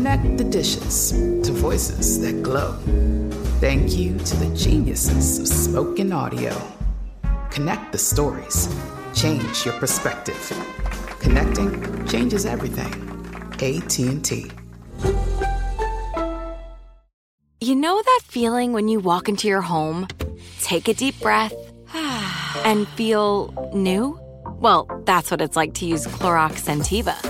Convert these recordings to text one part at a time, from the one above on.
Connect the dishes to voices that glow. Thank you to the geniuses of spoken audio. Connect the stories. Change your perspective. Connecting changes everything. AT&T. You know that feeling when you walk into your home, take a deep breath, and feel new? Well, that's what it's like to use Clorox Sentiva.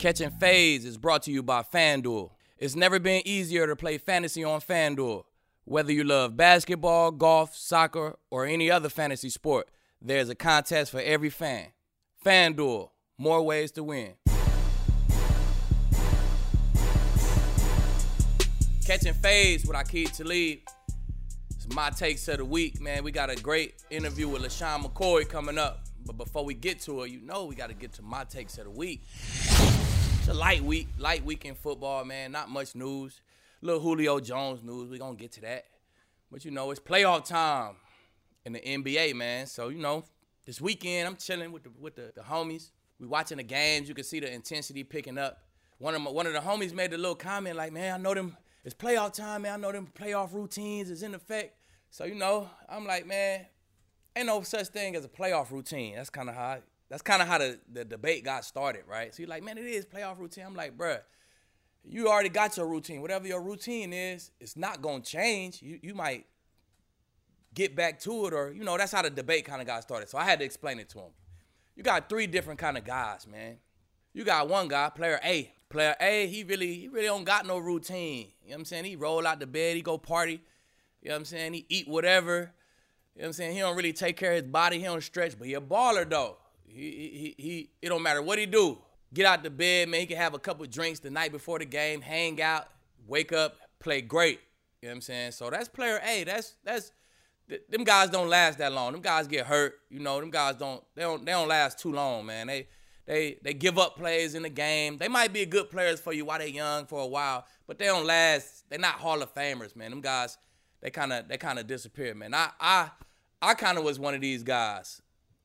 Catching Fades is brought to you by FanDuel. It's never been easier to play fantasy on FanDuel. Whether you love basketball, golf, soccer, or any other fantasy sport, there's a contest for every fan. FanDuel, more ways to win. Catching Fades with Aqib Talib. It's my takes of the week, man. We got a great interview with LeSean McCoy coming up. But before we get to it, you know we got to get to my takes of the week. It's a light week, light week in football, man. Not much news. Little Julio Jones news. we going to get to that. But you know, it's playoff time in the NBA, man. So, you know, this weekend I'm chilling with the with the, the homies. We watching the games. You can see the intensity picking up. One of my, one of the homies made a little comment like, "Man, I know them. It's playoff time, man. I know them playoff routines is in effect." So you know, I'm like, man, ain't no such thing as a playoff routine. That's kind of how that's kind of how the, the debate got started, right? So you're like, man, it is playoff routine. I'm like, bruh, you already got your routine. Whatever your routine is, it's not gonna change. You you might get back to it, or you know, that's how the debate kind of got started. So I had to explain it to him. You got three different kind of guys, man. You got one guy, player A. Player A, he really he really don't got no routine. You know what I'm saying? He roll out the bed, he go party. You know what I'm saying? He eat whatever. You know what I'm saying? He don't really take care of his body. He don't stretch, but he a baller though. He he he. It don't matter what he do. Get out the bed, man. He can have a couple drinks the night before the game, hang out, wake up, play great. You know what I'm saying? So that's player A. That's that's them guys don't last that long. Them guys get hurt. You know, them guys don't they don't they don't last too long, man. They they they give up plays in the game. They might be good players for you while they're young for a while, but they don't last. They're not Hall of Famers, man. Them guys they kind of they kind of disappear, man. I I I kind of was one of these guys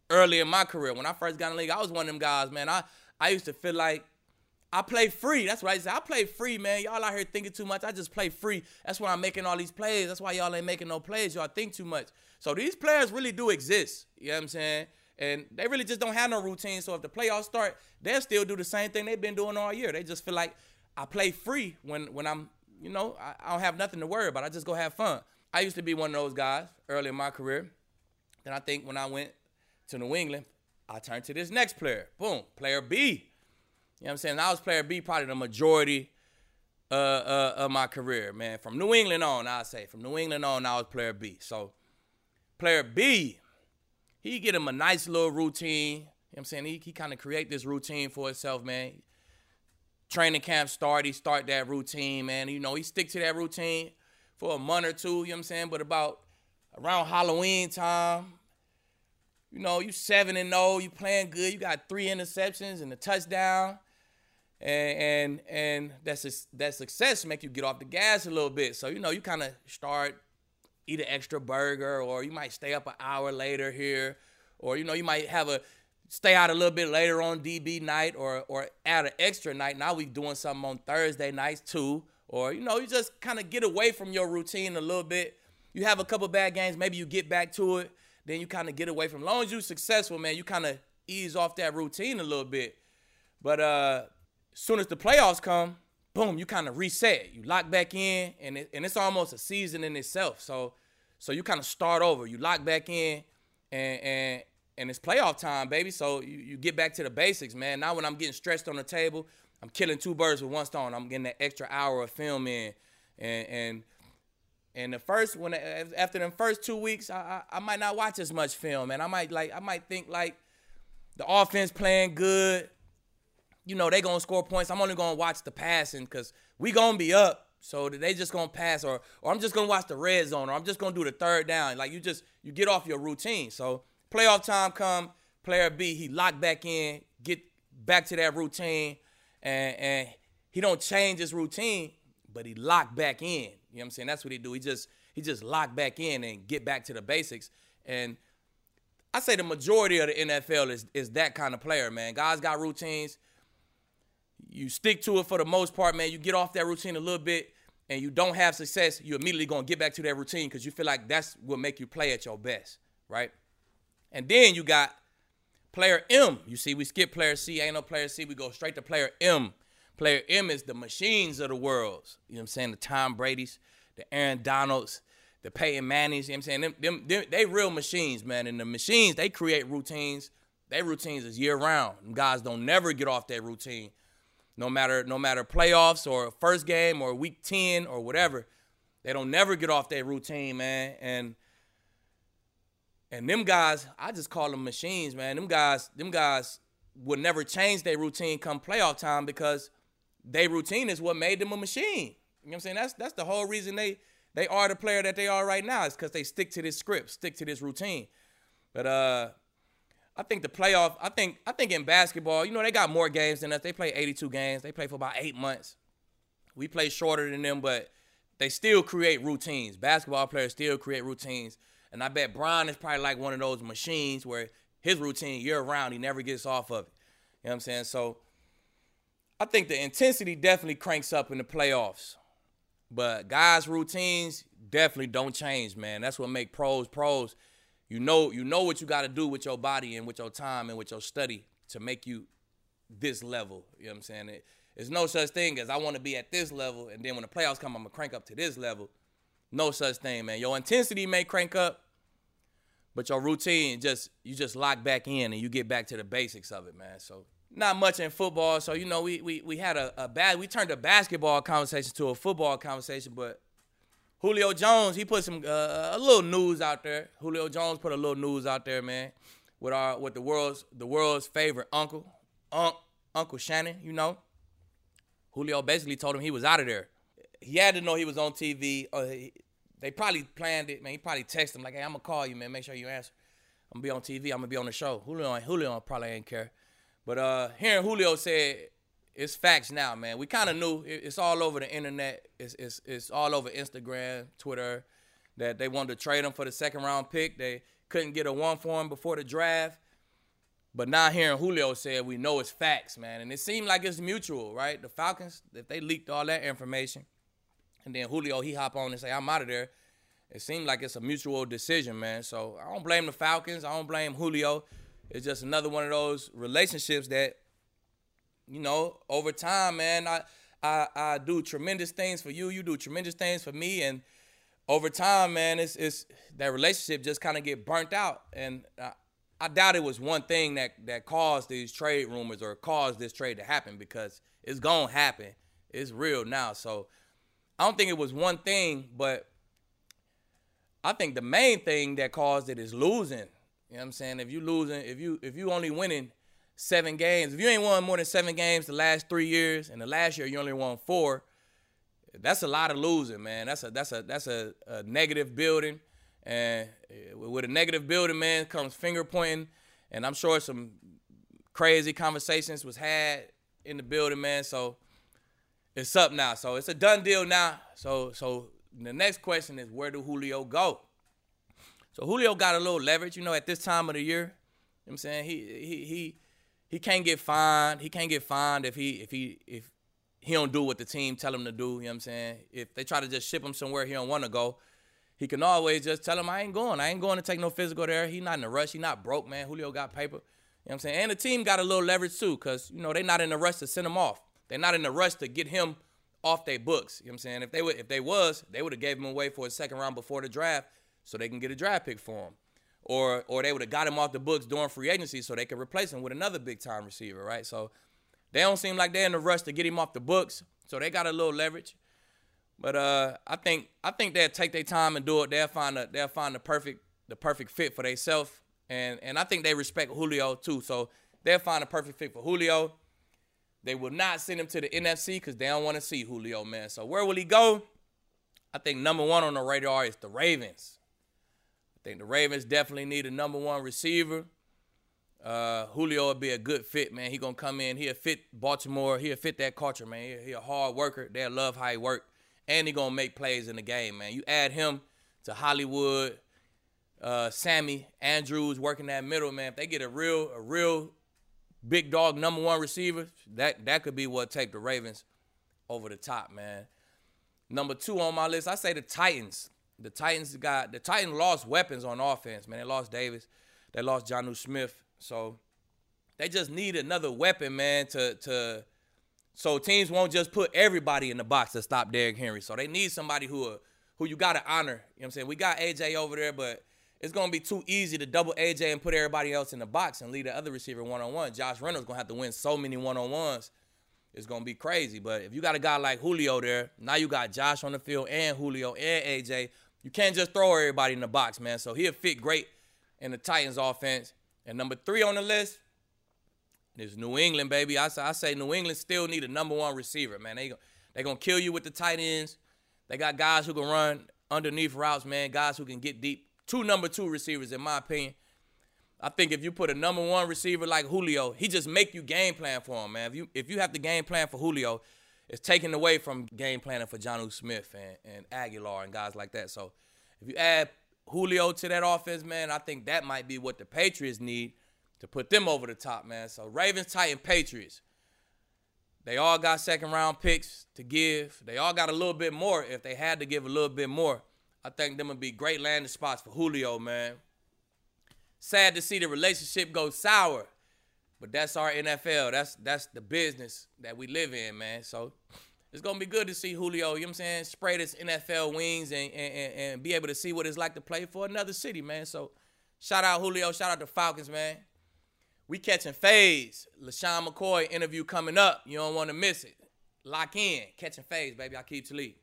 early in my career. When I first got in the league, I was one of them guys, man. I I used to feel like I play free. That's what I say. I play free, man. Y'all out here thinking too much. I just play free. That's why I'm making all these plays. That's why y'all ain't making no plays. Y'all think too much. So these players really do exist. You know what I'm saying? And they really just don't have no routine. So if the playoffs start, they'll still do the same thing they've been doing all year. They just feel like I play free when when I'm, you know, I, I don't have nothing to worry about. I just go have fun. I used to be one of those guys early in my career. Then I think when I went to New England, I turned to this next player. Boom, player B. You know what I'm saying? I was player B probably the majority uh, uh, of my career, man. From New England on, I say. From New England on, I was player B. So, player B, he get him a nice little routine. You know what I'm saying? He, he kind of create this routine for himself, man. Training camp start, he start that routine, man. You know, he stick to that routine for a month or two, you know what I'm saying? But about around Halloween time, you know, you 7 and 0, you playing good, you got three interceptions and a touchdown. and and and that's that success make you get off the gas a little bit. So you know you kind of start eat an extra burger, or you might stay up an hour later here, or you know you might have a stay out a little bit later on DB night, or or add an extra night. Now we doing something on Thursday nights too, or you know you just kind of get away from your routine a little bit. You have a couple bad games, maybe you get back to it, then you kind of get away from. As long as you're successful, man, you kind of ease off that routine a little bit. But uh, as soon as the playoffs come, boom, you kind of reset. You lock back in, and it, and it's almost a season in itself. So so you kind of start over. You lock back in, and and and it's playoff time, baby. So you, you get back to the basics, man. Now when I'm getting stretched on the table, I'm killing two birds with one stone. I'm getting that extra hour of film in, and and and the first when after the first two weeks, I, I, I might not watch as much film, and I might like I might think like the offense playing good you know, they gonna score points. I'm only gonna watch the passing because we gonna be up. So they just gonna pass, or or I'm just gonna watch the red zone, or I'm just gonna do the third down. Like you just you get off your routine. So playoff time come, player B he lock back in, get back to that routine, and and he don't change his routine, but he lock back in. You know what I'm saying? That's what he do. He just he just lock back in and get back to the basics. And I say the majority of the NFL is is that kind of player, man. Guys got routines you stick to it for the most part, man. You get off that routine a little bit and you don't have success, you immediately gonna get back to that routine because you feel like that's what make you play at your best, right? And then you got player M. You see, we skip player C, ain't no player C, we go straight to player M. Player M is the machines of the world. You know what I'm saying? The Tom Brady's, the Aaron Donalds, the Peyton Mannings, you know what I'm saying? Them, them, them, they real machines, man. And the machines, they create routines. Their routines is year round. Guys don't never get off that routine no matter no matter playoffs or first game or week 10 or whatever they don't never get off that routine man and and them guys i just call them machines man them guys them guys would never change their routine come playoff time because their routine is what made them a machine you know what i'm saying that's that's the whole reason they they are the player that they are right now is because they stick to this script stick to this routine but uh I think the playoff. I think I think in basketball, you know, they got more games than us. They play 82 games. They play for about eight months. We play shorter than them, but they still create routines. Basketball players still create routines, and I bet Bron is probably like one of those machines where his routine year round, he never gets off of it. You know what I'm saying? So I think the intensity definitely cranks up in the playoffs. But guys' routines definitely don't change, man. That's what make pros pros. You know, you know what you got to do with your body and with your time and with your study to make you this level. You know what I'm saying? It, there's no such thing as I want to be at this level, and then when the playoffs come, I'm gonna crank up to this level. No such thing, man. Your intensity may crank up, but your routine just you just lock back in and you get back to the basics of it, man. So not much in football. So you know, we we we had a, a bad we turned a basketball conversation to a football conversation, but Julio Jones, he put some uh, a little news out there. Julio Jones put a little news out there, man, with our with the world's the world's favorite uncle, Unc, Uncle Shannon. You know, Julio basically told him he was out of there. He had to know he was on TV. He, they probably planned it, man. He probably texted him like, "Hey, I'm gonna call you, man. Make sure you answer. I'm gonna be on TV. I'm gonna be on the show." Julio, Julio probably ain't care, but uh, hearing Julio said it's facts now, man. We kind of knew it's all over the internet. It's, it's it's all over Instagram, Twitter, that they wanted to trade him for the second round pick. They couldn't get a one for him before the draft. But now hearing Julio said, we know it's facts, man. And it seemed like it's mutual, right? The Falcons, if they leaked all that information, and then Julio, he hop on and say, I'm out of there. It seemed like it's a mutual decision, man. So I don't blame the Falcons. I don't blame Julio. It's just another one of those relationships that you know, over time, man, I, I I do tremendous things for you. You do tremendous things for me, and over time, man, it's it's that relationship just kind of get burnt out. And I, I doubt it was one thing that that caused these trade rumors or caused this trade to happen because it's gonna happen. It's real now. So I don't think it was one thing, but I think the main thing that caused it is losing. You know what I'm saying? If you losing, if you if you only winning seven games. If you ain't won more than seven games the last three years, and the last year you only won four, that's a lot of losing, man. That's a that's a that's a, a negative building, and with a negative building, man, comes finger pointing, and I'm sure some crazy conversations was had in the building, man. So it's up now. So it's a done deal now. So so the next question is where do Julio go? So Julio got a little leverage, you know, at this time of the year. You know what I'm saying? He he he he can't get fined. He can't get fined if he if he if he don't do what the team tell him to do, you know what I'm saying? If they try to just ship him somewhere he don't want to go, he can always just tell him I ain't going. I ain't going to take no physical there. He not in a rush. He not broke, man. Julio got paper. You know what I'm saying? And the team got a little leverage too, because, you know, they not in a rush to send him off. They're not in a rush to get him off their books. You know what I'm saying? If they would if they was, they would have gave him away for a second round before the draft so they can get a draft pick for him. Or or they would have got him off the books during free agency so they could replace him with another big time receiver, right? So they don't seem like they're in a rush to get him off the books. So they got a little leverage. But uh, I think I think they'll take their time and do it. They'll find a they'll find the perfect the perfect fit for themselves. And and I think they respect Julio too. So they'll find a perfect fit for Julio. They will not send him to the NFC because they don't want to see Julio, man. So where will he go? I think number one on the radar is the Ravens. Think the Ravens definitely need a number one receiver. Uh, Julio will be a good fit, man. He gonna come in. He'll fit Baltimore. He'll fit that culture, man. He, he a hard worker. They'll love how he work, and he gonna make plays in the game, man. You add him to Hollywood, uh, Sammy Andrews working that middle, man. If they get a real, a real big dog number one receiver, that that could be what take the Ravens over the top, man. Number two on my list, I say the Titans. The Titans got the Titans lost weapons on offense, man. They lost Davis, they lost Jonnu Smith. So they just need another weapon, man, to to so teams won't just put everybody in the box to stop Derrick Henry. So they need somebody who who you gotta honor. You know what I'm saying? We got AJ over there, but it's gonna be too easy to double AJ and put everybody else in the box and leave the other receiver one on one. Josh Reynolds gonna have to win so many one on ones. It's gonna be crazy. But if you got a guy like Julio there, now you got Josh on the field and Julio and AJ. You can't just throw everybody in the box, man. So he'll fit great in the Titans offense. And number three on the list is New England, baby. I say, I say New England still need a number one receiver, man. They they gonna kill you with the tight ends. They got guys who can run underneath routes, man. Guys who can get deep. Two number two receivers, in my opinion. I think if you put a number one receiver like Julio, he just make you game plan for him, man. If you if you have to game plan for Julio, it's taken away from game planning for Jonnu Smith and, and Agholor and guys like that. So if you add Julio to that offense, man, I think that might be what the Patriots need to put them over the top, man. So Ravens, Titan, Patriots. They all got second round picks to give. They all got a little bit more if they had to give a little bit more. I think them would be great landing spots for Julio, man. Sad to see the relationship go sour, but that's our NFL. That's that's the business that we live in, man. So it's gonna be good to see Julio, you know what I'm saying, spray his NFL wings and, and, and be able to see what it's like to play for another city, man. So shout out Julio, shout out the Falcons, man. We catching fades. LeSean McCoy interview coming up. You don't want to miss it. Lock in. Catching fades, baby. Aqib Talib.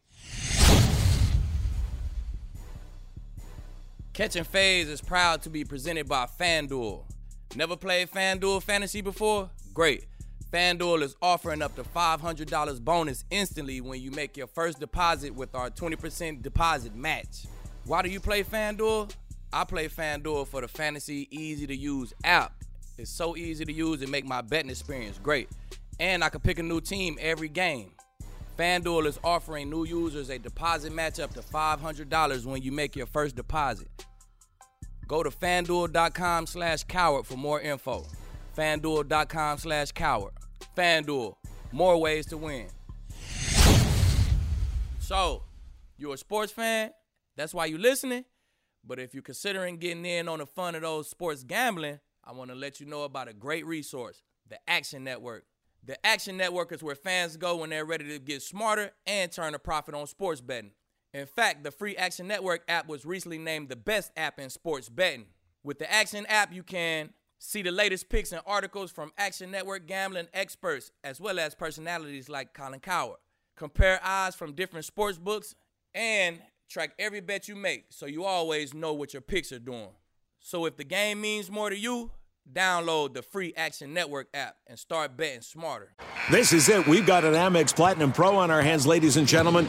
Catching Fades is proud to be presented by FanDuel. Never played FanDuel Fantasy before? Great. FanDuel is offering up to $500 bonus instantly when you make your first deposit with our 20% deposit match. Why do you play FanDuel? I play FanDuel for the fantasy easy to use app. It's so easy to use and make my betting experience great. And I can pick a new team every game. FanDuel is offering new users a deposit match up to $500 when you make your first deposit. Go to fanduel.com slash cowherd for more info. Fanduel.com slash cowherd. FanDuel, more ways to win. So, you're a sports fan, that's why you're listening. But if you're considering getting in on the fun of those sports gambling, I want to let you know about a great resource, the Action Network. The Action Network is where fans go when they're ready to get smarter and turn a profit on sports betting. In fact, the free Action Network app was recently named the best app in sports betting. With the Action app, you can see the latest picks and articles from Action Network gambling experts, as well as personalities like Colin Cowherd. Compare odds from different sports books and track every bet you make so you always know what your picks are doing. So if the game means more to you, download the free Action Network app and start betting smarter. This is it. We've got an Amex Platinum Pro on our hands, ladies and gentlemen.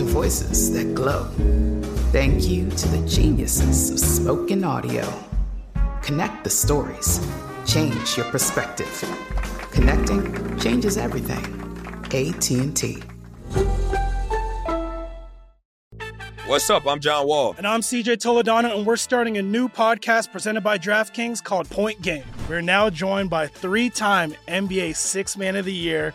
to voices that glow. Thank you to the geniuses of spoken audio. Connect the stories. Change your perspective. Connecting changes everything. AT&T. What's up? I'm John Wall. And I'm CJ Toledano, and we're starting a new podcast presented by DraftKings called Point Game. We're now joined by three time NBA Six Man of the Year,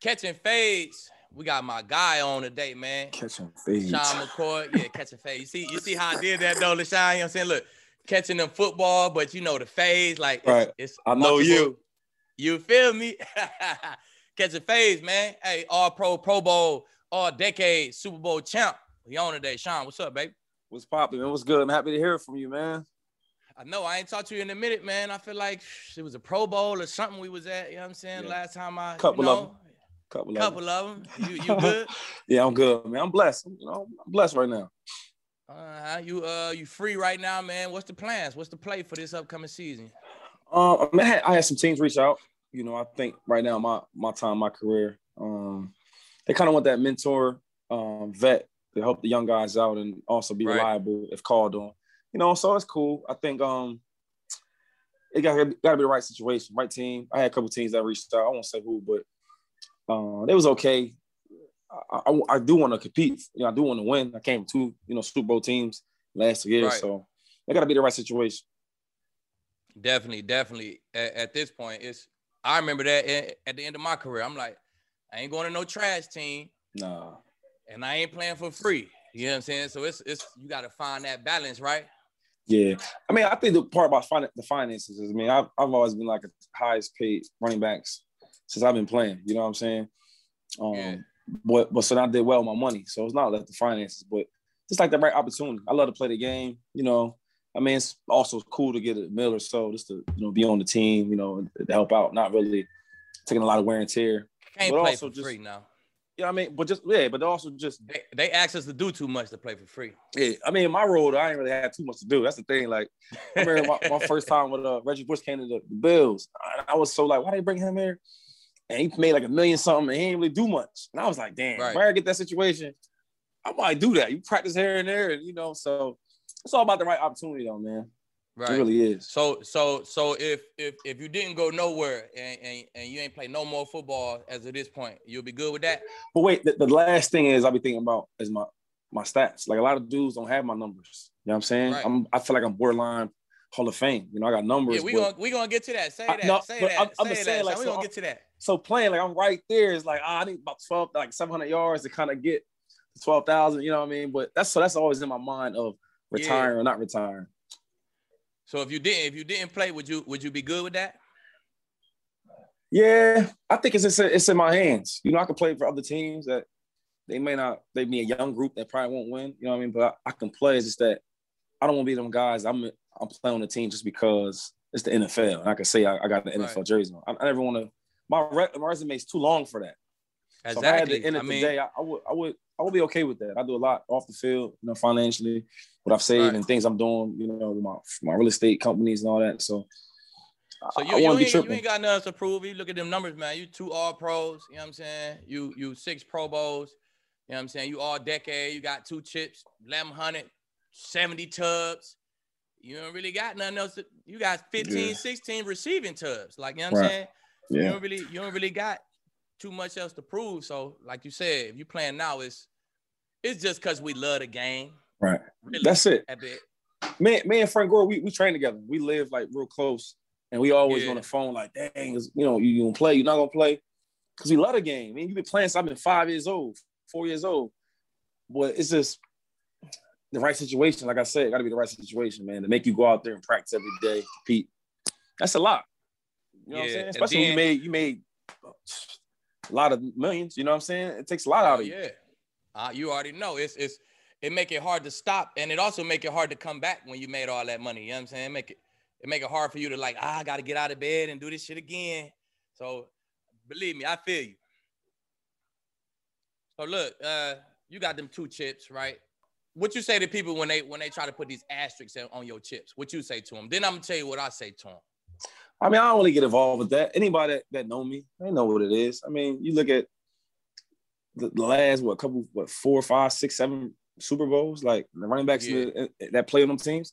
Catching fades. We got my guy on today, man. Catching fades. Sean McCoy. Yeah, catching fades. You see, you see how I did that though, LeSean? You know what I'm saying? Look, catching them football, but you know the fades, like it's, Right. it's I know multiple- you. You feel me? catching fades, man. Hey, all pro, Pro Bowl, all decade, Super Bowl champ. We on today. Sean, what's up, baby? What's popping, man? What's good? I'm happy to hear from you, man. I know I ain't talked to you in a minute, man. I feel like it was a Pro Bowl or something we was at. You know what I'm saying? Yeah. Last time I, Couple you of them. Couple of couple of them. You, you good? yeah, I'm good, man. I'm blessed. You know, I'm blessed right now. Uh, you uh, you free right now, man? What's the plans? What's the play for this upcoming season? Um, I, I, had, I had some teams reach out. You know, I think right now my my time, my career, um, they kind of want that mentor, um, vet to help the young guys out and also be Right. reliable if called on. You know, so it's cool. I think um, it got got to be the right situation, right team. I had a couple teams that reached out. I won't say who, but uh, it was okay. I, I, I do want to compete. You know, I do want to win. I came to you know Super Bowl teams last year, Right. so it got to be the right situation. Definitely, definitely. At, at this point, it's I remember that at, at the end of my career. I'm like, I ain't going to no trash team, Nah. and I ain't playing for free. You know what I'm saying? So it's it's you got to find that balance, right? Yeah, I mean, I think the part about fin- the finances is, I mean, I've, I've always been like the highest paid running backs since I've been playing. You know what I'm saying? Um, Yeah. But but so I did well with my money, so it's not like the finances, but just like the right opportunity. I love to play the game. You know, I mean, it's also cool to get a mill or so just to you know be on the team. You know, to help out. Not really taking a lot of wear and tear. Can't But play also for just- free now. Yeah, I mean, but just yeah, but also just They, they ask us to do too much to play for free. yeah. I mean, my role, I ain't really had too much to do. That's the thing. Like, I remember my, my first time with uh, Reggie Bush came to the, the Bills. I, I was so like, why they bring him here? And he made like a million something, and he didn't really do much. And I was like, damn, Right. if I get that situation, I might do that. You practice here and there, and you know, so it's all about the right opportunity, though, man. Right. It really is. So so so if if if you didn't go nowhere and, and and you ain't play no more football as of this point, you'll be good with that. But wait, the, the last thing is I'll be thinking about is my my stats. Like a lot of dudes don't have my numbers. You know what I'm saying? Right. I'm I feel like I'm borderline Hall of Fame. You know, I got numbers. Yeah, we gonna we gonna get to that. Say I- that. no, say that. I'm- I'm say just that. saying, like, we so gonna I'm- get to that. So playing like I'm right there is like ah, I need about twelve, like seven hundred yards to kind of get twelve thousand. You know what I mean? But that's so that's always in my mind of retiring or not retiring. So if you didn't if you didn't play, would you would you be good with that? Yeah, I think it's it's, it's in my hands. You know, I can play for other teams that they may not. They be a young group that probably won't win. You know what I mean? But I, I can play. It's just that I don't want to be them guys. I'm I'm playing on the team just because it's the NFL. And I can say I, I got the NFL Right. jersey on. I, I never want to. My, re, my resume is too long for that. So if I had Exactly. the end of I the mean- day, I, I would, I would, I would be okay with that. I do a lot off the field, you know, financially, what I've saved Right. and things I'm doing, you know, with my my real estate companies and all that. So, So you, I you, be ain't, you ain't got nothing to prove. You look at them numbers, man. You two all pros, you know what I'm saying? You you six Pro Bowls, you know what I'm saying? You all decade, you got two chips, 1100, 70 tubs. You don't really got nothing else. To, you got 15, Yeah. 16 receiving tubs. Like, you know what I'm Right. Saying? You don't really you don't really got too much else to prove. So, like you said, if you playing now, it's it's just because we love the game. Right. Really, That's it. The, Me, and Frank Gore, we, we train together. We live like real close. And we always Yeah. on the phone, like, dang, you know, you, you gonna play, you're not gonna play. Because we love the game. I mean, you've been playing since I've been five years old, four years old. But it's just the right situation. Like I said, it gotta be the right situation, man, to make you go out there and practice every day, compete. That's a lot. You know what I'm Yeah, saying? Especially when you made you made a lot of millions, you know what I'm saying? It takes a lot out Oh, of you. yeah. Uh, you already know it's it's it make it hard to stop and it also make it hard to come back when you made all that money. You know what I'm saying? Make it it make it hard for you to like, ah, I gotta get out of bed and do this shit again. So believe me, I feel you. So look, uh, you got them two chips, right? What you say to people when they when they try to put these asterisks on- on your chips? What you say to them? Then I'm gonna tell you what I say to them. I mean, I don't really get involved with that. Anybody that, that know me, they know what it is. I mean, you look at the, the last what couple what four, five, six, seven Super Bowls, like the running backs that, that play on them teams,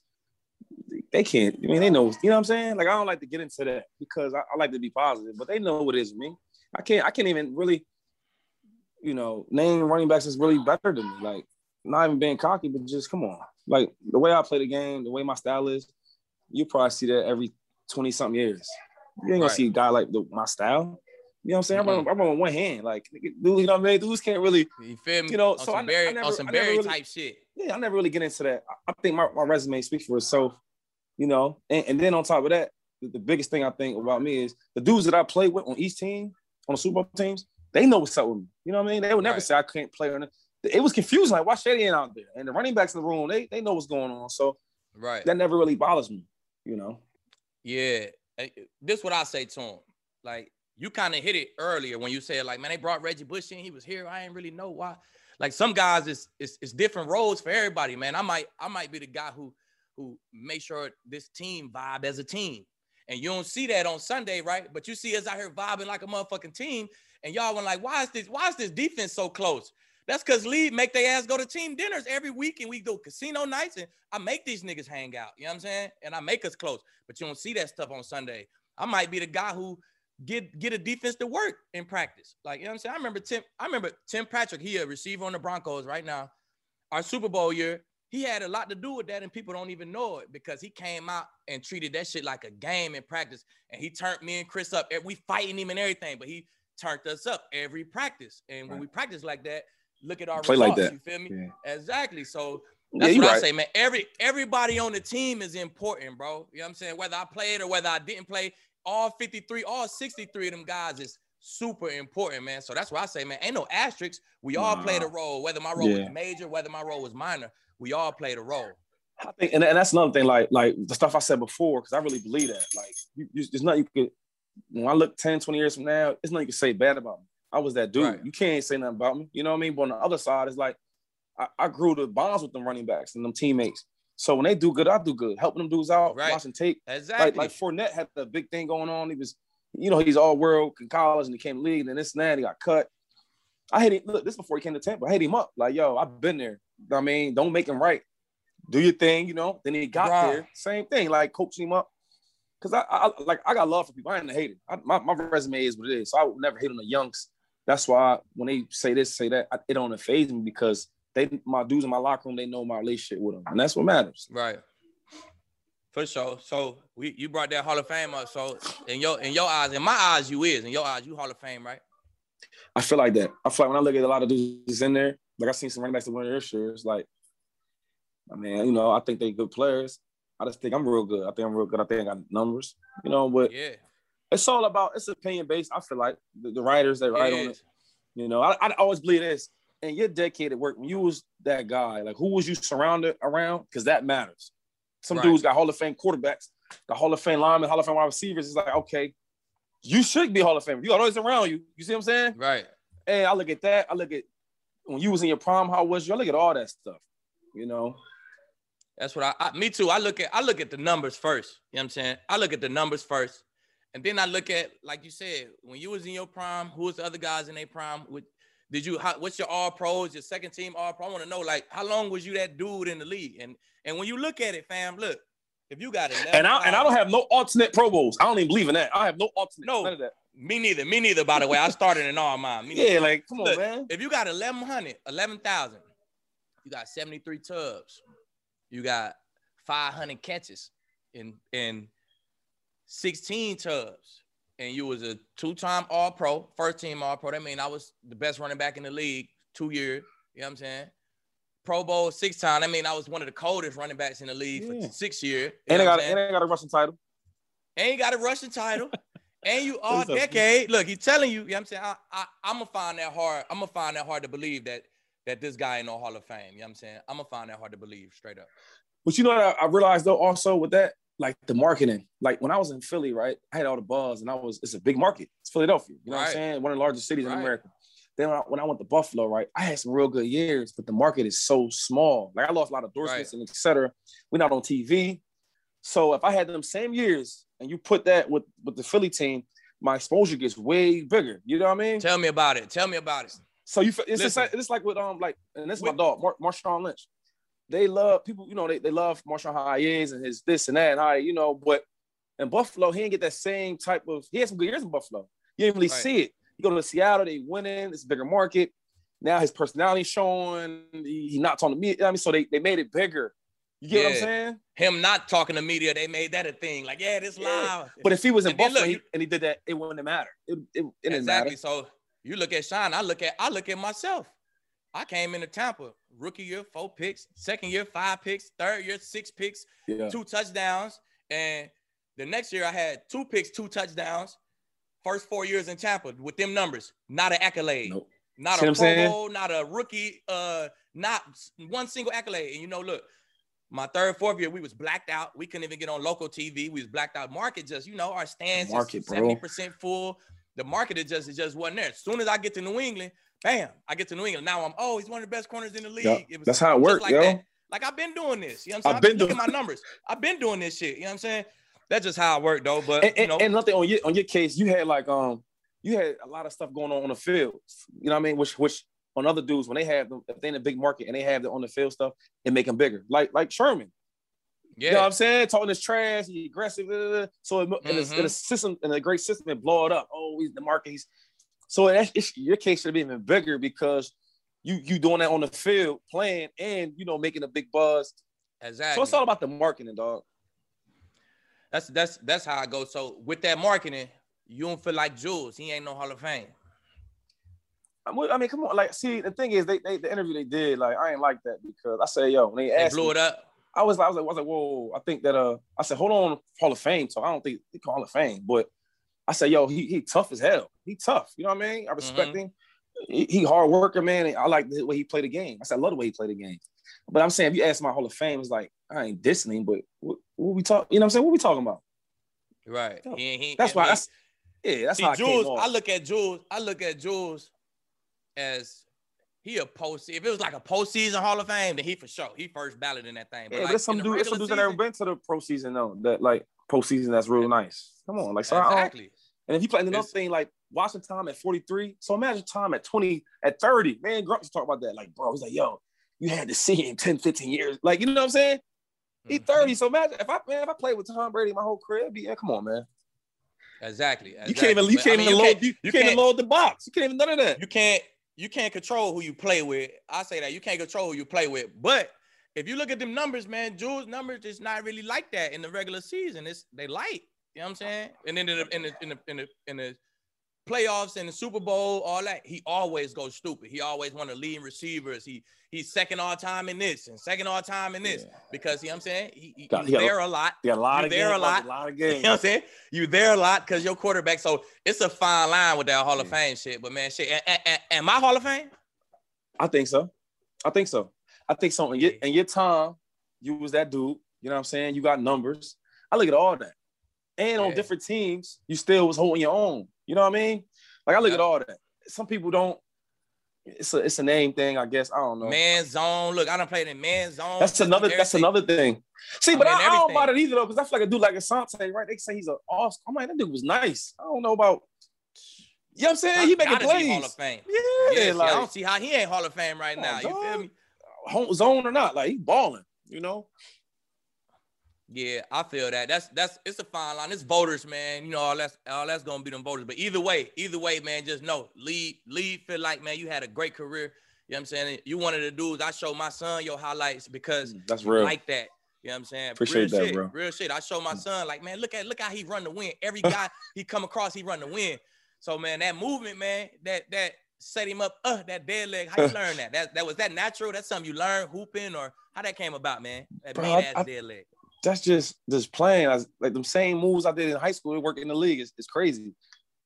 they can't. I mean, they know. You know what I'm saying? Like, I don't like to get into that because I, I like to be positive, but they know what it is me. I can't. I can't even really, you know, name running backs is really better than me. Like, not even being cocky, but just come on. Like the way I play the game, the way my style is, you probably see that every 20 something years. You ain't gonna Right. see a guy like the, my style. You know what I'm saying? I run, I run with one hand. Like, dude, you know what I mean? Dudes can't really, You feel me? you know, on so some I, Barry, I never, on some Barry really, type shit. yeah, I never really get into that. I, I think my, my resume speaks for itself, you know. And, and then on top of that, the, the biggest thing I think about me is the dudes that I play with on each team, on the Super Bowl teams, they know what's up with me. You know what I mean? They would never Right. say I can't play. Or, it was confusing. Like, why Shady ain't out there? And the running backs in the room, they they know what's going on. So Right. that never really bothers me, you know. Yeah, this what I say to him. Like you kind of hit it earlier when you said like, man, they brought Reggie Bush in. He was here. I ain't really know why. Like some guys, it's it's, it's different roles for everybody, man. I might I might be the guy who who make sure this team vibe as a team. And you don't see that on Sunday, right? But you see us out here vibing like a motherfucking team. And y'all were like, why is this? Why is this defense so close? That's because Lee make their ass go to team dinners every week and we do casino nights and I make these niggas hang out. You know what I'm saying? And I make us close. But you don't see that stuff on Sunday. I might be the guy who get get a defense to work in practice. Like, you know what I'm saying? I remember Tim, I remember Tim Patrick, he a receiver on the Broncos right now. Our Super Bowl year, he had a lot to do with that, and people don't even know it because he came out and treated that shit like a game in practice. And he turned me and Chris up. And we fighting him and everything, but he turned us up every practice. And when we practice like that, look at our Play like that. You feel me? Yeah. Exactly. So that's you what I right. say, man. Every everybody on the team is important, bro. You know what I'm saying? Whether I played or whether I didn't play, all 53, all 63 of them guys is super important, man. So that's why I say, man, ain't no asterisks. We all played a role, whether my role Yeah. was major, whether my role was minor. We all played a role. I think, and, and that's another thing, like like the stuff I said before, because I really believe that. Like, you, you, there's nothing you could, when I look 10, 20 years from now, there's nothing you can say bad about me. I was that dude. Right. You can't say nothing about me. You know what I mean? But on the other side, it's like, I, I grew the bonds with them running backs and them teammates. So when they do good, I do good. Helping them dudes out, Right. watching tape. Exactly. Like, like Fournette had a big thing going on. He was, you know, he's all world in college and he came to league and this and that. He got cut. I hit him. Look, this before he came to Tampa. I hit him up. Like, yo, I've been there. I mean, don't make him right. Do your thing, you know. Then he got Bruh. there. Same thing, like coaching him up. Cause I, I like I got love for people. I ain't hate it. I, my, my resume is what it is. So I would never hate on the youngs. That's why when they say this, say that, I, it don't phase me because they my dudes in my locker room, they know my relationship with them. And that's what matters. Right. For sure. So we you brought that Hall of Fame up. So in your in your eyes, in my eyes, you is. In your eyes, you Hall of Fame, right? I feel like that. I feel like when I look at a lot of dudes in there, like I seen some running backs that win their shares, like, I mean, you know, I think they good players. I just think I'm real good. I think I'm real good. I think I got numbers, you know, but Yeah. It's all about it's opinion based. I feel like the, the writers that write on it. you know, I, I always believe this. And your dedicated work, when you was that guy, like who was you surrounded around? Because that matters. Some Right. dudes got Hall of Fame quarterbacks, the Hall of Fame linemen, Hall of Fame wide receivers. It's like, okay, you should be Hall of Fame. You got all this around you. You see what I'm saying? Right. Hey, I look at that. I look at when you was in your prime, how was you? I look at all that stuff. You know, That's what I, I me too. I look at I look at the numbers first. You know what I'm saying? I look at the numbers first. And then I look at, like you said, when you was in your prime, who was the other guys in their prime? With did you how, what's your all pros, your second team all pro? I want to know like how long was you that dude in the league? And and when you look at it, fam, look, if you got it, and I and I don't have no alternate Pro Bowls. I don't even believe in that. I have no alternate. No. none of that. Me neither. Me neither, by the way. I started in all mine. Me Yeah, like come on, man. If you got 1,100, 11,000, you got 73 tubs. You got 500 catches in, in 16 tubs. And you was a two-time All-Pro, first-team All-Pro. That mean I was the best running back in the league two years. You know what I'm saying? Pro Bowl six time. I mean, I was one of the coldest running backs in the league Yeah. for six years. And know they what got I'm and saying? they got a rushing title. and you got a rushing title, and you all decade. Look, he's telling you, you know what I'm saying? I, I, I'm gonna find that hard. I'm gonna find that hard to believe that that this guy ain't no Hall of Fame. You know what I'm saying? I'm gonna find that hard to believe straight up. But you know what I, I realized though also with that, like the marketing. Like when I was in Philly, right? I had all the buzz and I was it's a big market. It's Philadelphia. You know what I'm saying? One of the largest cities Right. in America. Then when I, when I went to Buffalo, right, I had some real good years, but the market is so small. Like I lost a lot of endorsements and et cetera. We're not on TV. So if I had them same years and you put that with, with the Philly team, my exposure gets way bigger. You know what I mean? Tell me about it. Tell me about it. So you, it's just like, it's like with um like, and this is my dog, Mar- Marshawn Lynch. They love people, you know, they, they love Marshawn how he is and his this and that and how you know, but in Buffalo, he didn't get that same type of. He had some good years in Buffalo. You didn't really Right. see it. You go to Seattle, they winning. It's a bigger market. Now his personality showing. He, he not talking to me. I mean, so they, they made it bigger. You get what I'm saying? Him not talking to media, they made that a thing. Like, yeah, this live. But if he was in And Buffalo look, he- and he did that, it wouldn't matter. It, it, it exactly. matter. So you look at Sean, I look at I look at myself. I came into Tampa, rookie year, four picks, second year, five picks, third year, six picks, Yeah. two touchdowns. And the next year I had two picks, two touchdowns. First four years in Tampa with them numbers, not an accolade. Nope. Not See a Pro? Bowl, not a rookie, uh, not one single accolade. And you know, look, my third, fourth year, we was blacked out. We couldn't even get on local TV. We was blacked out. Market just, you know, our stands Market, 70% full. The market is just, it just wasn't there. As soon as I get to New England, bam, I get to New England. Now I'm, oh, he's one of the best corners in the league. Was that's how it worked, like yo. that. Like I've been doing this. You know what I'm saying? I've been look doing- my numbers. I've been doing this shit. You know what I'm saying? That's just how it worked though. But and, you know, and nothing on your on your case, you had like um you had a lot of stuff going on on the field. You know what I mean? Which which on other dudes when they have them, if they in a big market and they have the on the field stuff, it make them bigger. Like like Sherman. yeah. You know what I'm saying? Talking this trash, he aggressive. blah, blah, blah. So it, in, a, in a system, in a great system, it blow it up. Oh, he's the market. He's so that, it's, your case should be even bigger because you you doing that on the field, playing, and you know making a big buzz. exactly. So it's all about the marketing, dog. That's that's that's how I go. So with that marketing, you don't feel like Jules. He ain't no Hall of Fame. I mean, I mean, come on. Like, see, the thing is, they, they the interview they did, like, I ain't like that because I said, yo, when they They asked, blew me, it up. I was, I was like, I was like, whoa. I think that, uh, I said, hold on, Hall of Fame. So I don't think they call Hall of Fame, but I said, yo, he he tough as hell. He tough. You know what I mean? I respect Mhm. him. He, he hard worker, man. and I like the way he played the game. I said, I love the way he played the game. But I'm saying, if you ask my Hall of Fame, it's like I ain't dissing him, but what, what we talk? You know what I'm saying? What we talking about? Right. He, he, That's why. he- yeah. That's See, how I Jules. I look at Jules. I look at Jules as he a post. If it was like a postseason Hall of Fame, then he for sure he first ballot in that thing. But Yeah, like, there's some dudes, there's some dudes that never been to the pro season though. That like postseason that's real nice. Come on, like so Exactly. And if you play another thing like watching Tom at 43, so imagine Tom at 20, at 30. Man, Grump's to talk about that. Like, bro, he's like, yo, you had to see him 10, 15 years. Like, you know what I'm saying? He Mhm. 30. So imagine if I man, if I played with Tom Brady my whole career, be, yeah, come on, man. Exactly. You can't even you exactly. But, I can't mean, even you load can't- you, you can't even load the box. You can't even none of that. you can't you can't control who you play with. I say that you can't control who you play with. But if you look at them numbers, man, Jules' numbers is not really like that in the regular season. It's they light. You know what I'm saying? And then in the in the in the in the, in the playoffs and the Super Bowl, all that, he always goes stupid. He always one of the leading receivers. He he's second all time in this and second all time in this because you know what I'm saying? He, he, Got- he there a lot. Got a lot You of there games, a lot. A lot of games. You know what I'm saying? You there a lot because your quarterback. So it's a fine line with that Hall of Fame shit. But man, shit, a- a- a- am I Hall of Fame? I think so. I think so. I think so. In your, in your time, you was that dude. You know what I'm saying? You got numbers. I look at all that. And on Yeah. different teams, you still was holding your own. You know what I mean? Like I look at all that. Some people don't. It's a it's a name thing, I guess. I don't know. Man zone. Look, I don't play in man zone. That's another. That's another thing. See, I but mean, I, I don't buy it either though, because I feel like a dude like Asante, right? They say he's a awesome. I'm like that dude was nice. I don't know about. You know what I'm saying? He making plays. Hall of Fame. Yeah, see, like I don't see how he ain't Hall of Fame right now. You feel me? home zone or not, like he balling. You know. Yeah, I feel that. That's that's it's a fine line. It's voters, man. You know, all that's all that's gonna be them voters. But either way, either way, man, just know lead lead feel like man, you had a great career. You know what I'm saying? You one of the dudes I show my son your highlights because Mm, that's real. like that. You know what I'm saying? Appreciate real that, shit, bro. Mm. Real shit. I show my son like, man, look at look how he run the win. Every guy he come across, he run the win. So man, that movement, man, that that set him up, uh, that dead leg. How you learn that? That that was that natural? That's something you learn hooping or how that came about, man? That Bro, mean I- ass I- dead leg. That's just just playing. I was, like them same moves I did in high school. It worked in the league. It's, it's crazy.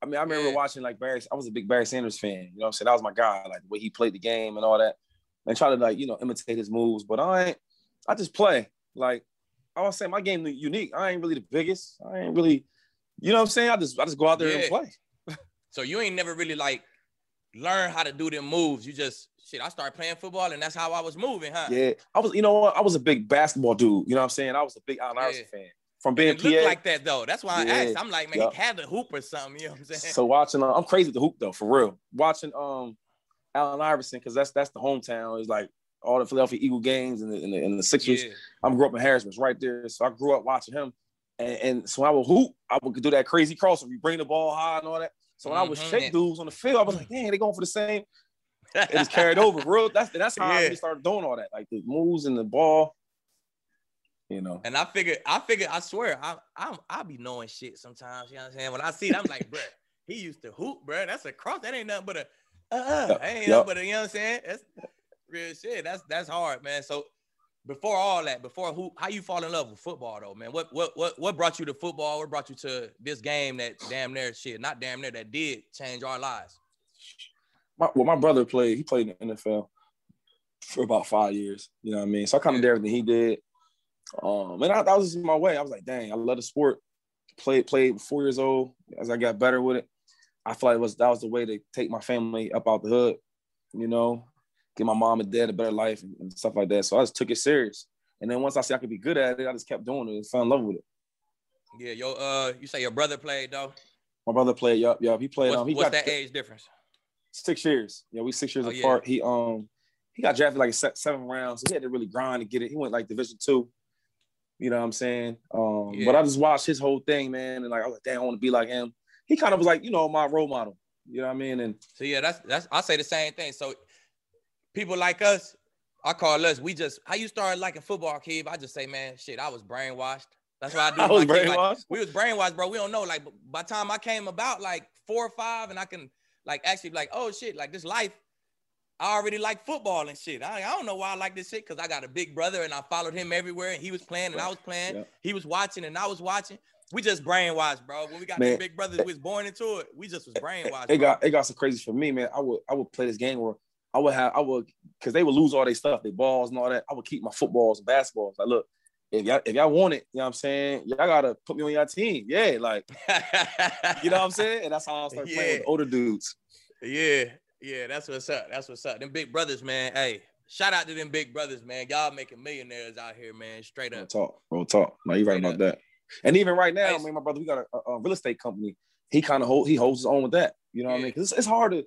I mean, I remember Yeah. watching like Barry. I was a big Barry Sanders fan. You know what I'm saying? That was my guy. Like the way he played the game and all that, and try to like you know imitate his moves. But I ain't. I just play. Like I was saying, my game unique. I ain't really the biggest. I ain't really. You know what I'm saying? I just I just go out there and play. So you ain't never really like learn how to do them moves. You just shit. I started playing football and that's how I was moving, huh? Yeah, I was. You know what? I was a big basketball dude. You know what I'm saying? I was a big Allen Iverson fan from being PA. like that though. That's why I Yeah. asked. I'm like, man, he had to hoop or something. You know what I'm saying? So watching, uh, I'm crazy with the hoop though, for real. Watching um Allen Iverson because that's that's the hometown. Is like all the Philadelphia Eagle games and the, and the, and the Sixers. Yeah. I'm grew up in Harrisburg, right there. So I grew up watching him, and, and so I would hoop, I would do that crazy crossover. You bring the ball high and all that. So when I was Mhm. shake dudes on the field, I was like, dang, they going for the same. It was carried over, real. That's that's how I really started doing all that, like the moves and the ball. You know, And I figured, I figured, I swear, I I I be knowing shit sometimes. You know what I'm saying? When I see it, I'm like, bruh, he used to hoop, bruh. That's a cross. That ain't nothing but a uh, uh that ain't yup. nothing but a, you know what I'm saying? That's real shit. That's that's hard, man. So before all that, before who how you fall in love with football though, man? What what what what brought you to football? What brought you to this game that damn near shit, not damn near that did change our lives? my, well, my brother played. He played in the NFL for about five years. You know what I mean? So I kind of did everything he did. Um, and I, that was just my way. I was like, dang, I love the sport. Played played four years old. As I got better with it, I feel like it was that was the way to take my family up out the hood. You know, give my mom and dad a better life and, and stuff like that. So I just took it serious. And then once I see I could be good at it, I just kept doing it and fell in love with it. Yeah, yo, uh, you say your brother played though. My brother played. Yup, yup. He played. What's, um, he what's got that age difference? six years. Yeah, we six years Oh, yeah. apart. He um he got drafted like a se- seven rounds. So he had to really grind to get it. He went like Division two. You know what I'm saying? Um, Yeah. but I just watched his whole thing, man, and like I was like, damn, I want to be like him. He kind of was like, you know, my role model. You know what I mean? And So yeah, that's that's I say the same thing. So people like us, I call us, we just how you started liking football, kid. I just say, man, shit, I was brainwashed. That's why I do. I was kids. Like, brainwashed? we was brainwashed, bro. We don't know. Like by the time I came about like four or five, and I can like actually be like, oh shit, like this life. I already like football and shit. I, I don't know why I like this shit because I got a big brother and I followed him everywhere and he was playing and I was playing. Yeah. He was watching and I was watching. We just brainwashed, bro. When we got Man. big brothers, we was born into it. We just was brainwashed. it got it got so crazy for me, man. I would I would play this game where I would have I would because they would lose all their stuff, their balls and all that. I would keep my footballs and basketballs. Like, look, if y'all if y'all want it, you know what I'm saying? Y'all gotta put me on your team. Yeah, like you know what I'm saying? And that's how I started playing with older dudes. Yeah, yeah, that's what's up. That's what's up. Them big brothers, man. Hey, shout out to them big brothers, man. Y'all making millionaires out here, man. Straight Real up. talk, real talk. No, you're right about up. that. And even right now, Hey, me and my brother, we got a, a, real estate company. He kind of hold he holds his own with that. You know what I mean? mean? 'Cause it's, it's hard to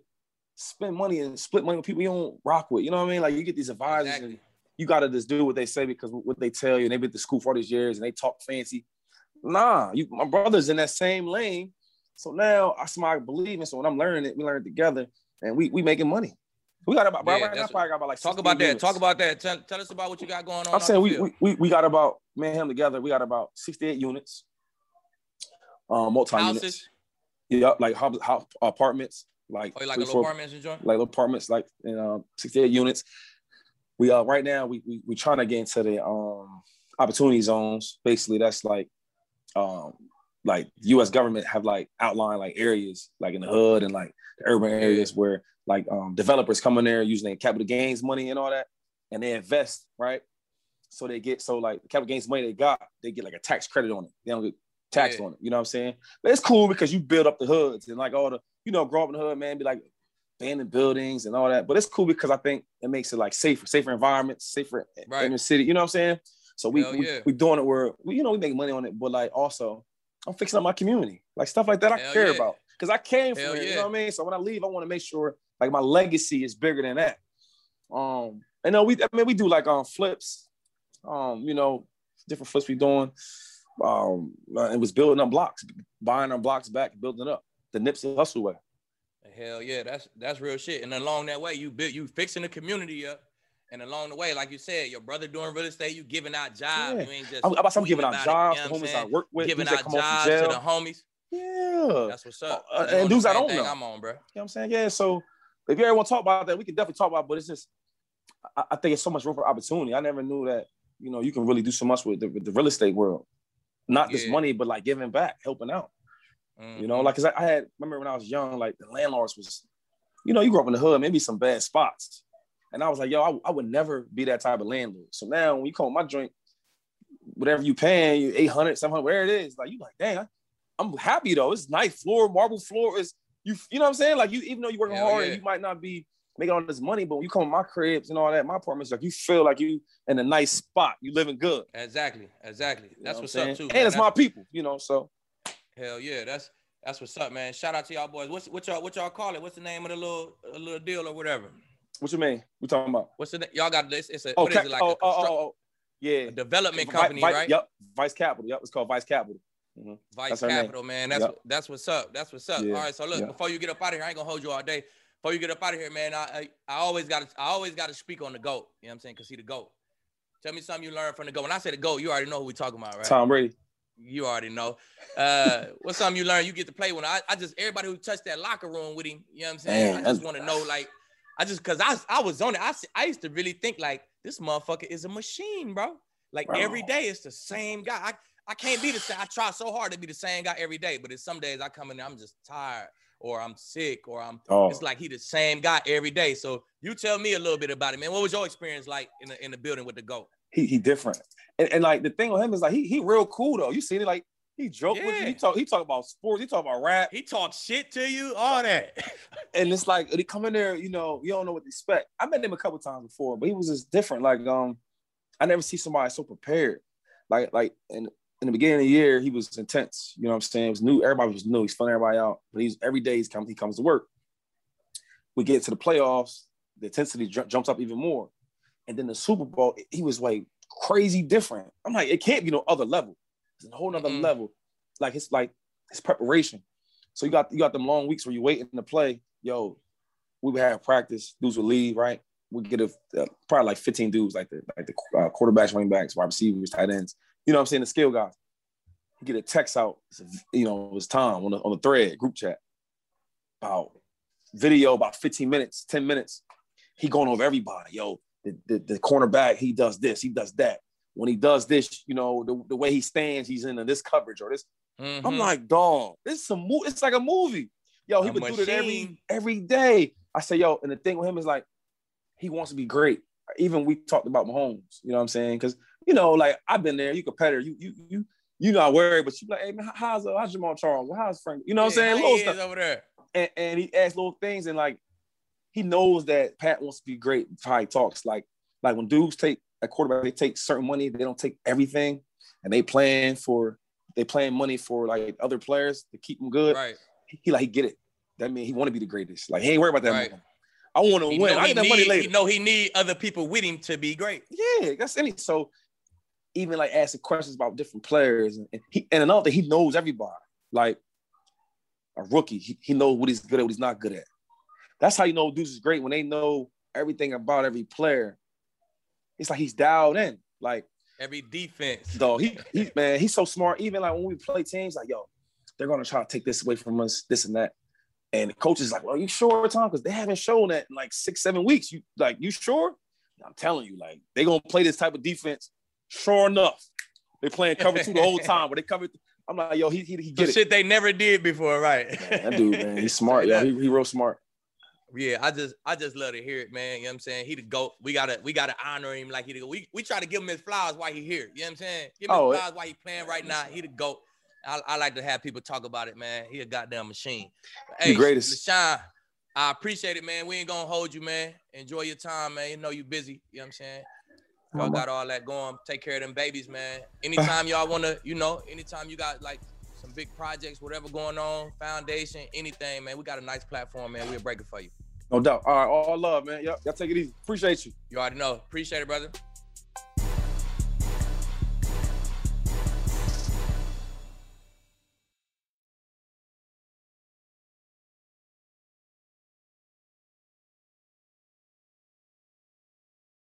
spend money and split money with people you don't rock with. You know what I mean? Like you get these advisors Exactly. and you gotta just do what they say because what they tell you, and they've been to school for all these years and they talk fancy. Nah, you my brother's in that same lane. So now I somebody believe in. So when I'm learning it, we learn it together and we we making money. We got about Yeah, right now probably got about like Talk 68 about that. units. Talk about that. Tell, tell us about what you got going on. I'm saying we, we we we got about man him together. We got about 68 units, um, multi units. houses. Yeah, like house, house, apartments, like Oh, like a three, little four- apartments joint? like little apartments, like in um, 68 units. We uh right now we we we trying to get into the um opportunity zones. Basically, that's like um like U.S. government have like outlined like areas like in the hood and like the urban areas where like um developers come in there using their capital gains money and all that, and they invest right. So they get so like the capital gains money they got, they get like a tax credit on it. They don't get taxed Yeah. on it. You know what I'm saying? But it's cool because you build up the hoods and like all the, you know, grow up in the hood, man, be like abandoned buildings and all that. But it's cool because I think it makes it like safer, safer environments, safer Right. in the city. You know what I'm saying? So we Hell we, yeah. we doing it where we, you know, we make money on it, but like also I'm fixing up my community. Like stuff like that I care yeah. about. Because I came from Hell it. You know what I mean? So when I leave, I want to make sure like my legacy is bigger than that. Um, I know we I mean we do like um flips, um, you know, different flips we doing. Um, it was building up blocks, buying our blocks back, building up the Nipsey Hussle way. Hell yeah, that's that's real shit. And along that way, you build you fixing the community up. And along the way, like you said, your brother doing real estate, you giving out jobs. Yeah. You ain't just I'm, I'm, I'm giving out about it, jobs you know I'm homies I work with, giving out jobs to the homies. Yeah. That's what's up. Uh, and dudes I don't know. I'm on, bro. You know what I'm saying? Yeah. So if you ever want to talk about that, we can definitely talk about. it, But it's just, I, I think it's so much room for opportunity. I never knew that. You know, you can really do so much with the, with the real estate world, not just Yeah. money, but like giving back, helping out. You know, Mhm. like, cause I, I had remember when I was young, like the landlords was, you know, you grew up in the hood, maybe some bad spots, and I was like, yo, I, I would never be that type of landlord. So now when you call my joint, whatever you paying, you 800, 700, where it is, like you like, dang, I, I'm happy though. It's nice floor, marble floor. Is you, you know what I'm saying? Like you, even though you're working Hell hard, yeah. and you might not be making all this money, but when you come to my cribs and all that, my apartments, like you feel like you in a nice spot, you living good. Exactly, exactly. You know That's what what's up too. And man. it's That's- my people, you know. So Hell yeah, that's that's what's up, man. Shout out to y'all boys. What's what y'all what y'all call it? What's the name of the little a little deal or whatever? what you mean? We talking about? What's the y'all got this? It's a Oh, what is it like oh, a, oh, oh, oh, yeah. a development company, Vi- right? Yep, Vice Capital. Yep, it's called Vice Capital. Mhm. Vice That's. Capital, man. That's Yep. what, that's what's up. That's what's up. Yeah, All right, so look, yeah. before you get up out of here, I ain't gonna hold you all day. Before you get up out of here, man, I I, I always got to I always got to speak on the goat. You know what I'm saying? Cause he the goat. Tell me something you learned from the goat. When I say the goat, you already know who we talking about, right? Tom Brady. You already know. Uh, what's something you learned? You get to play when I, I just everybody who touched that locker room with him. You know what I'm saying? Man, I just want to know, like, I just cause I I was on it. I I used to really think like this motherfucker is a machine, bro. Like Bro. every day it's the same guy. I, I can't be the same. I try so hard to be the same guy every day, but it's some days I come in there, I'm just tired or I'm sick or I'm Oh. it's like he the same guy every day. So you tell me a little bit about it, man. What was your experience like in the in the building with the GOAT? He he different. And, and like the thing with him is like he he real cool though. You seen it like he joke with you. He talk he talk about sports. He talk about rap. He talk shit to you, all that. And it's like they come in there, you know, you don't know what to expect. I met him a couple times before, but he was just different. Like um, I never see somebody so prepared. Like like in in the beginning of the year, he was intense. You know what I'm saying? It was new. Everybody was new. He's fun everybody out. But he's every day he's come he comes to work. We get to the playoffs, the intensity ju- jumps up even more. And then the Super Bowl, he was like crazy different. I'm like, it can't be no other level. It's a whole nother Mm-mm. level. Like it's like his preparation. So you got you got them long weeks where you're waiting to play. Yo, we would have practice. Dudes would leave, right? We get a uh, probably like 15 dudes, like the like the uh, quarterbacks, running backs, wide receivers, tight ends. You know what I'm saying? The skill guys. You get a text out. You know, it was Tom on the on the thread group chat about video about 15 minutes, 10 minutes. He going over everybody. Yo, the, the, the cornerback, he does this, he does that. When he does this, you know, the, the way he stands, he's in this coverage or this. I'm Mhm. like, dog, this is a movie. It's like a movie. Yo, he A would do that every every day. I say, yo, and the thing with him is like, he wants to be great. Even we talked about Mahomes, you know what I'm saying? Because you know, like I've been there. You competitor, you you you you not worried, but you like, hey man, how's uh, how's Jamaal Charles? How's Frank? You know what I'm Yeah, saying? Little stuff. over there. And, and he asks little things, and like he knows that Pat wants to be great. How he talks, like like when dudes take a quarterback, they take certain money. They don't take everything, and they plan for they plan money for like other players to keep them good. Right. He, he like he get it. That mean he want to be the greatest. Like he ain't worried about that. Right. money. I want to win. I get that money later. he know he need other people with him to be great. Yeah, that's any. So even like asking questions about different players, and, and he and another thing, he knows everybody. Like a rookie, he, he knows what he's good at, what he's not good at. That's how you know dudes is great when they know everything about every player. It's like he's dialed in. Like Every defense. though, he he man, he's so smart. Even like when we play teams, like yo, they're gonna try to take this away from us, this and that. And the coach is like, "Well, you sure, Tom? Because they haven't shown that in like six, seven weeks. You like, you sure? I'm telling you, like, they gonna play this type of defense. Sure enough, they playing cover two the whole time, but they covered. I'm like, yo, he he, he get it. shit they never did before, right? Man, that dude, man, he's smart, yo. He, he real smart. Yeah, I just I just love to hear it, man. You know what I'm saying? He the GOAT. We gotta we gotta honor him like he the GOAT. We we try to give him his flowers while he here. You know what I'm saying? Give him Oh, his it- flowers while he playing right now. He the GOAT. I, I like to have people talk about it, man. He a goddamn machine. The Hey, greatest. LeSean, I appreciate it, man. We ain't gonna hold you, man. Enjoy your time, man. You know you busy. You know what I'm saying? Y'all got all that going. Take care of them babies, man. Anytime y'all wanna, you know, anytime you got like some big projects, whatever going on, foundation, anything, man. We got a nice platform, man. We'll break it for you. No doubt. All right, all love, man. Yep, y'all take it easy. Appreciate you. You already know. Appreciate it, brother.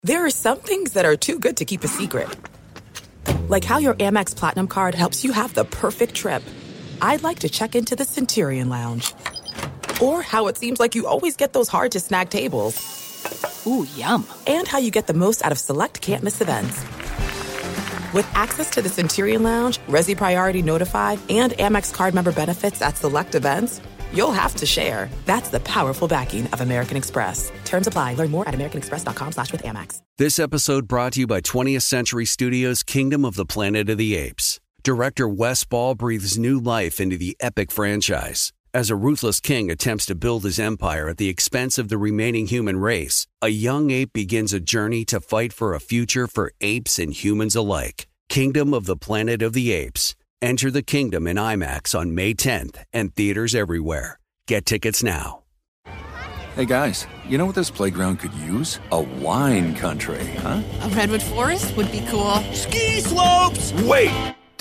There are some things that are too good to keep a secret. Like how your Amex Platinum card helps you have the perfect trip. I'd like to check into the Centurion Lounge. Or how it seems like you always get those hard to snag tables. Ooh, yum. And how you get the most out of select can't miss events. With access to the Centurion Lounge, Resy Priority Notified, and Amex card member benefits at select events, you'll have to share. That's the powerful backing of American Express. Terms apply. Learn more at americanexpress.com slash with Amex. This episode brought to you by 20th Century Studios' Kingdom of the Planet of the Apes. Director Wes Ball breathes new life into the epic franchise. As a ruthless king attempts to build his empire at the expense of the remaining human race, a young ape begins a journey to fight for a future for apes and humans alike. Kingdom of the Planet of the Apes. Enter the kingdom in IMAX on May 10th and theaters everywhere. Get tickets now. Hey guys, you know what this playground could use? A wine country, huh? A redwood forest would be cool. Ski slopes! Wait!